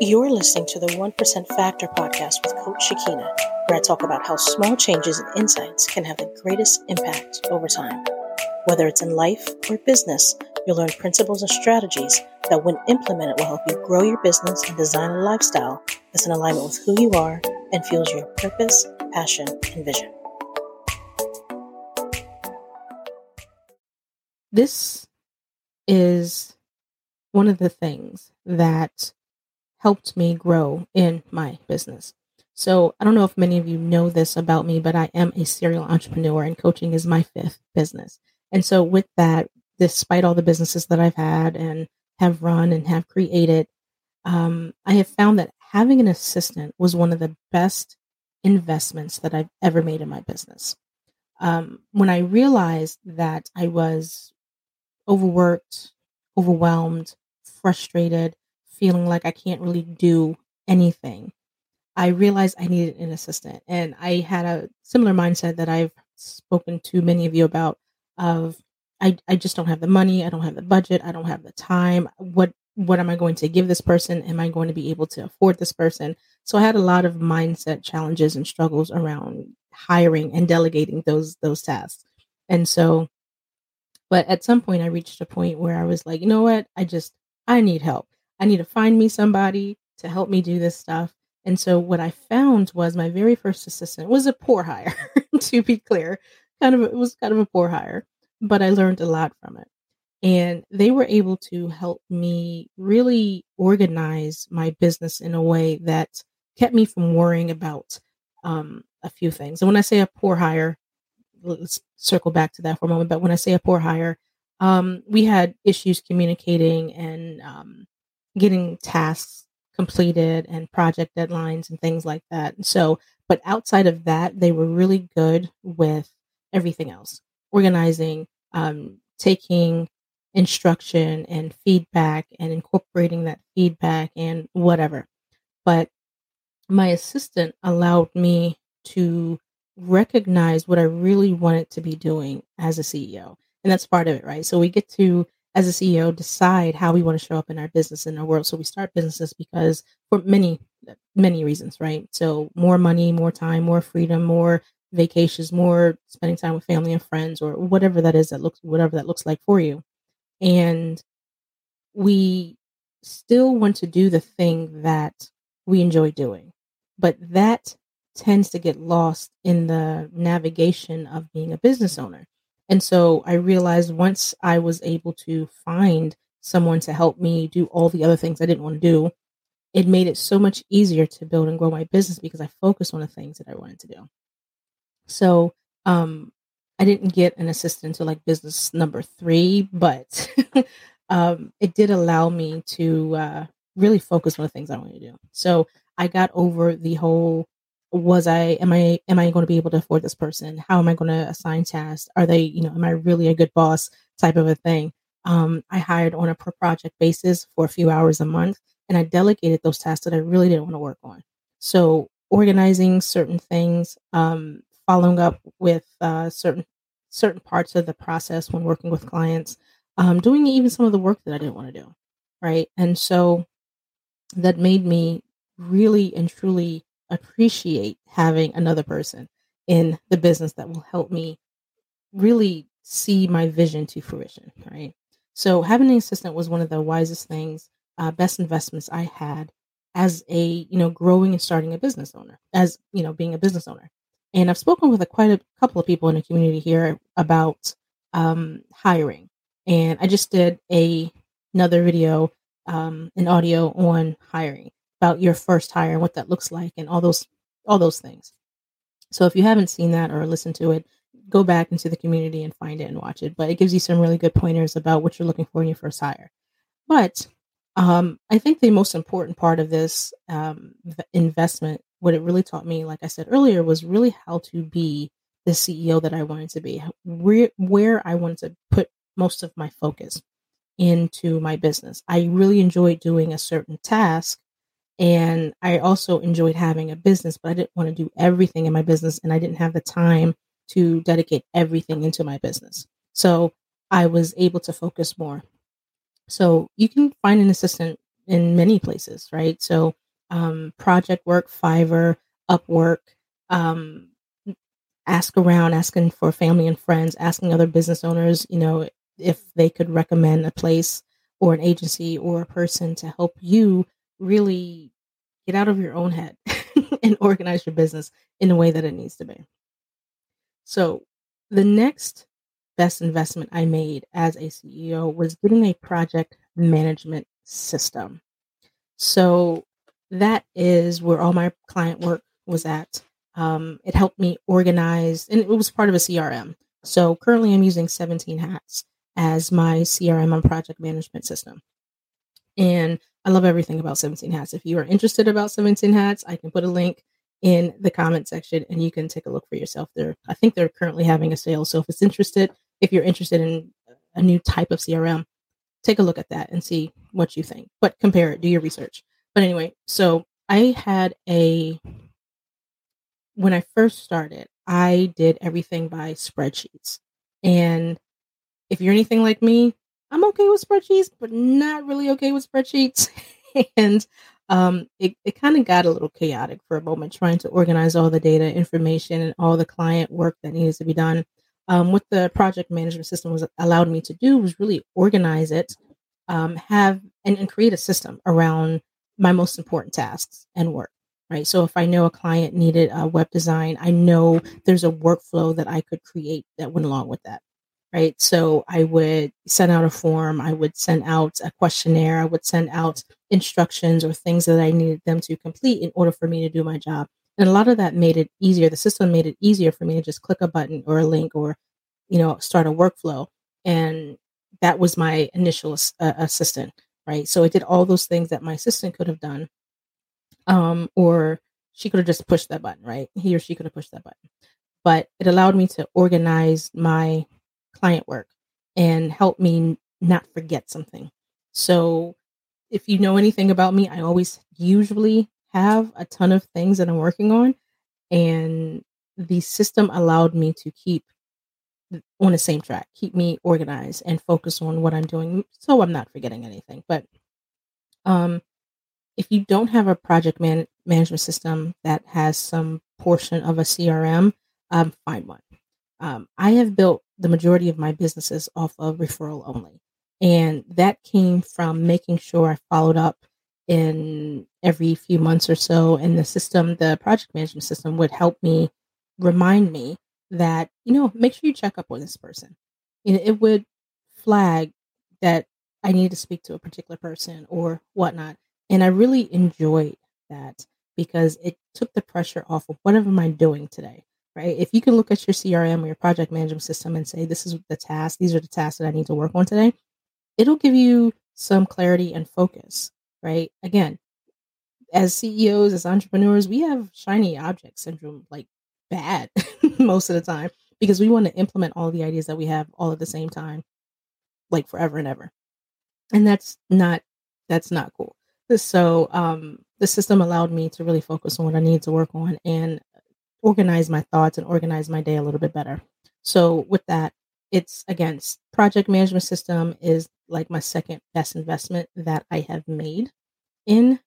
You're listening to the 1% Factor podcast with Coach Shakina, where I talk about how small changes and insights can have the greatest impact over time. Whether it's in life or business, you'll learn principles and strategies that, when implemented, will help you grow your business and design a lifestyle that's in alignment with who you are and fuels your purpose, passion, and vision. This is one of the things that helped me grow in my business. So I don't know if many of you know this about me, but I am a serial entrepreneur and coaching is my fifth business. And so with that, despite all the businesses that I've had and have run and have created, um, I have found that having an assistant was one of the best investments that I've ever made in my business. Um, when I realized that I was overworked, overwhelmed, frustrated, feeling like I can't really do anything, I realized I needed an assistant. And I had a similar mindset that I've spoken to many of you about of I, I just don't have the money, I don't have the budget, I don't have the time. What what am I going to give this person? Am I going to be able to afford this person? So I had a lot of mindset challenges and struggles around hiring and delegating those those tasks. And so but at some point I reached a point where I was like, you know what? I just I need help. I need to find me somebody to help me do this stuff. And so what I found was my very first assistant was a poor hire, to be clear. Kind of it was kind of a poor hire, but I learned a lot from it. And they were able to help me really organize my business in a way that kept me from worrying about um, a few things. And when I say a poor hire, let's circle back to that for a moment. But when I say a poor hire, um, we had issues communicating and um, getting tasks completed and project deadlines and things like that. So, but outside of that, they were really good with everything else organizing, um, taking instruction and feedback and incorporating that feedback and whatever. But my assistant allowed me to recognize what I really wanted to be doing as a CEO. And that's part of it, right? So we get to as a CEO decide how we want to show up in our business in our world. So we start businesses because for many many reasons, right? So more money, more time, more freedom, more vacations, more spending time with family and friends or whatever that is that looks whatever that looks like for you. And we still want to do the thing that we enjoy doing. But that tends to get lost in the navigation of being a business owner. And so I realized once I was able to find someone to help me do all the other things I didn't want to do, it made it so much easier to build and grow my business because I focused on the things that I wanted to do. So um, I didn't get an assistant to like business number three, but um, it did allow me to uh, really focus on the things I wanted to do. So I got over the whole was I am I am I going to be able to afford this person? How am I going to assign tasks? Are they, you know, am I really a good boss type of a thing? Um, I hired on a per project basis for a few hours a month and I delegated those tasks that I really didn't want to work on. So organizing certain things, um, following up with uh, certain certain parts of the process when working with clients, um, doing even some of the work that I didn't want to do, right? And so that made me really and truly appreciate having another person in the business that will help me really see my vision to fruition, right? So having an assistant was one of the wisest things, uh, best investments I had as a you know growing and starting a business owner, as you know being a business owner. And I've spoken with a, quite a couple of people in the community here about um, hiring, and I just did a another video, um, an audio on hiring about your first hire and what that looks like and all those all those things. So if you haven't seen that or listened to it, go back into the community and find it and watch it. But it gives you some really good pointers about what you're looking for in your first hire. But um, I think the most important part of this um, investment, what it really taught me, like I said earlier, was really how to be the CEO that I wanted to be, where, where I wanted to put most of my focus into my business. I really enjoyed doing a certain task and I also enjoyed having a business, but I didn't want to do everything in my business and I didn't have the time to dedicate everything into my business. So I was able to focus more. So you can find an assistant in many places, right? So, um, project work, Fiverr, Upwork, um, ask around, asking for family and friends, asking other business owners, you know, if they could recommend a place or an agency or a person to help you really get out of your own head and organize your business in the way that it needs to be. So, the next best investment I made as a CEO was getting a project management system. So, that is where all my client work was at. Um, it helped me organize, and it was part of a CRM. So, currently, I'm using 17 Hats as my CRM and project management system. And I love everything about 17 Hats. If you are interested about 17 Hats, I can put a link in the comment section and you can take a look for yourself there. I think they're currently having a sale. So if it's interested, if you're interested in a new type of CRM, take a look at that and see what you think. But compare it, do your research. But anyway, so I had a when I first started, I did everything by spreadsheets. And if you're anything like me, I'm okay with spreadsheets, but not really okay with spreadsheets. and um, it, it kind of got a little chaotic for a moment trying to organize all the data, information, and all the client work that needs to be done. Um, what the project management system was allowed me to do was really organize it, um, have and, and create a system around my most important tasks and work. Right. So if I know a client needed a web design, I know there's a workflow that I could create that went along with that right? So I would send out a form, I would send out a questionnaire, I would send out instructions or things that I needed them to complete in order for me to do my job. And a lot of that made it easier. The system made it easier for me to just click a button or a link or, you know, start a workflow. And that was my initial uh, assistant, right? So it did all those things that my assistant could have done. Um, or she could have just pushed that button, right? He or she could have pushed that button. But it allowed me to organize my client work and help me not forget something. So, if you know anything about me, I always usually have a ton of things that I'm working on, and the system allowed me to keep on the same track, keep me organized and focus on what I'm doing so I'm not forgetting anything. But um if you don't have a project man- management system that has some portion of a CRM, um, find one. Um, I have built the majority of my businesses off of referral only. And that came from making sure I followed up in every few months or so. And the system, the project management system, would help me remind me that, you know, make sure you check up on this person. Know, it would flag that I need to speak to a particular person or whatnot. And I really enjoyed that because it took the pressure off of whatever am I doing today right? If you can look at your CRM or your project management system and say, this is the task, these are the tasks that I need to work on today, it'll give you some clarity and focus, right? Again, as CEOs, as entrepreneurs, we have shiny object syndrome like bad most of the time because we want to implement all the ideas that we have all at the same time, like forever and ever. And that's not that's not cool. So um the system allowed me to really focus on what I need to work on and organize my thoughts and organize my day a little bit better. So with that, it's again project management system is like my second best investment that I have made in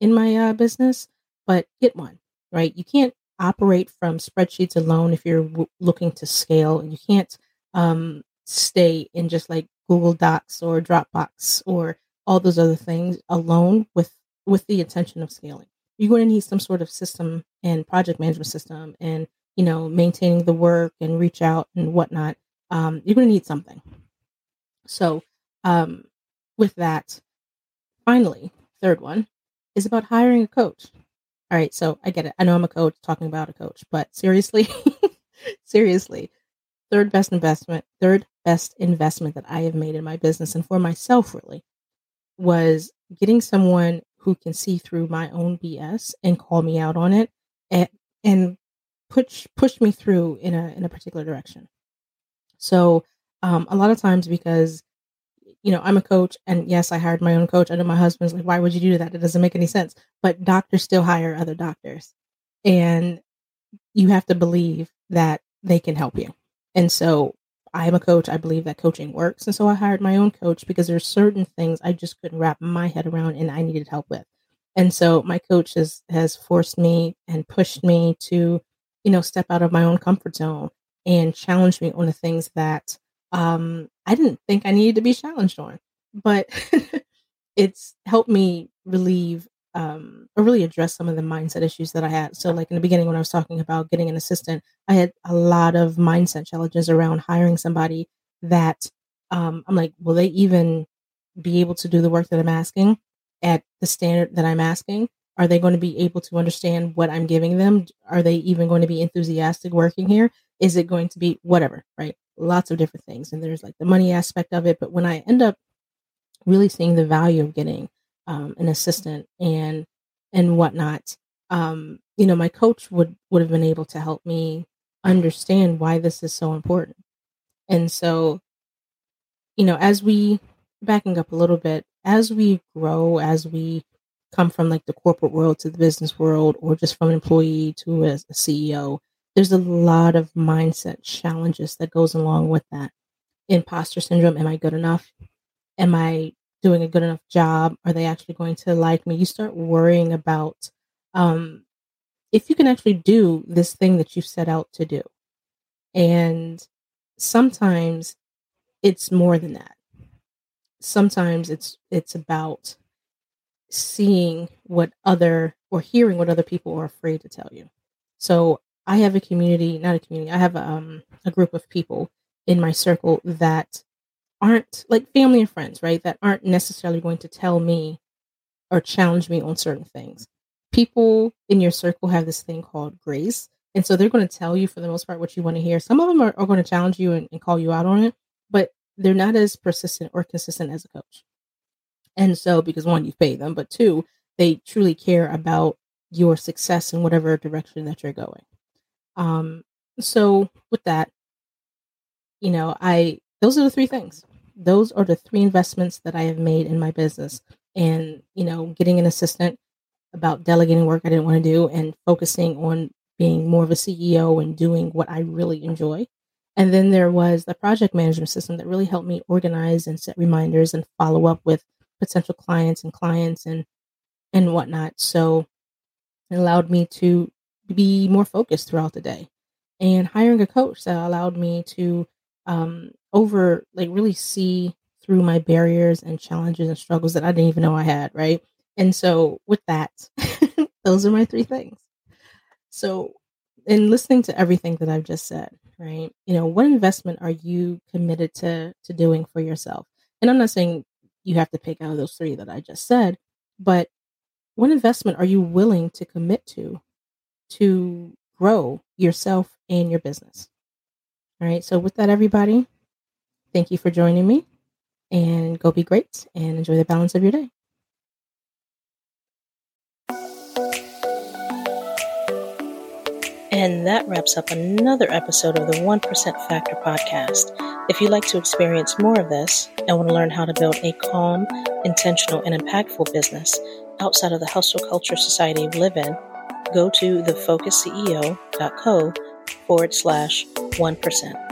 in my uh, business. But get one right. You can't operate from spreadsheets alone if you're w- looking to scale, and you can't um, stay in just like Google Docs or Dropbox or all those other things alone with with the intention of scaling you're going to need some sort of system and project management system and you know maintaining the work and reach out and whatnot. Um, you're going to need something. So um, with that finally third one is about hiring a coach. All right so i get it. I know i'm a coach talking about a coach but seriously seriously third best investment third best investment that i have made in my business and for myself really was getting someone who can see through my own BS and call me out on it and and push push me through in a in a particular direction. So um, a lot of times because you know I'm a coach and yes I hired my own coach. I know my husband's like why would you do that? It doesn't make any sense. But doctors still hire other doctors, and you have to believe that they can help you. And so I am a coach. I believe that coaching works. And so I hired my own coach because there's certain things I just couldn't wrap my head around and I needed help with. And so my coach has has forced me and pushed me to, you know, step out of my own comfort zone and challenge me on the things that um, I didn't think I needed to be challenged on. But it's helped me relieve um, or really address some of the mindset issues that I had. So, like in the beginning, when I was talking about getting an assistant, I had a lot of mindset challenges around hiring somebody that um, I'm like, will they even be able to do the work that I'm asking at the standard that I'm asking? Are they going to be able to understand what I'm giving them? Are they even going to be enthusiastic working here? Is it going to be whatever, right? Lots of different things. And there's like the money aspect of it. But when I end up really seeing the value of getting um, an assistant and and whatnot, um, you know, my coach would would have been able to help me understand why this is so important. And so, you know, as we backing up a little bit, as we grow, as we come from like the corporate world to the business world, or just from an employee to a, a CEO, there's a lot of mindset challenges that goes along with that. Imposter syndrome. Am I good enough? Am I doing a good enough job? Are they actually going to like me? You start worrying about um, if you can actually do this thing that you set out to do. And sometimes it's more than that. Sometimes it's it's about seeing what other or hearing what other people are afraid to tell you. So I have a community, not a community. I have a, um, a group of people in my circle that aren't like family and friends, right? That aren't necessarily going to tell me or challenge me on certain things. People in your circle have this thing called grace. And so they're going to tell you for the most part what you want to hear. Some of them are, are going to challenge you and, and call you out on it, but they're not as persistent or consistent as a coach. And so, because one, you pay them, but two, they truly care about your success in whatever direction that you're going. Um, so with that, you know, I those are the three things those are the three investments that I have made in my business. And, you know, getting an assistant about delegating work I didn't want to do and focusing on being more of a CEO and doing what I really enjoy. And then there was the project management system that really helped me organize and set reminders and follow up with potential clients and clients and and whatnot. So it allowed me to be more focused throughout the day. And hiring a coach that allowed me to um, over like really see through my barriers and challenges and struggles that I didn't even know I had, right? And so with that, those are my three things. So in listening to everything that I've just said, right? You know, what investment are you committed to to doing for yourself? And I'm not saying you have to pick out of those three that I just said, but what investment are you willing to commit to to grow yourself and your business? All right. So, with that, everybody, thank you for joining me and go be great and enjoy the balance of your day. And that wraps up another episode of the 1% Factor podcast. If you'd like to experience more of this and want to learn how to build a calm, intentional, and impactful business outside of the hustle culture society we live in, go to thefocusceo.co forward slash 1%.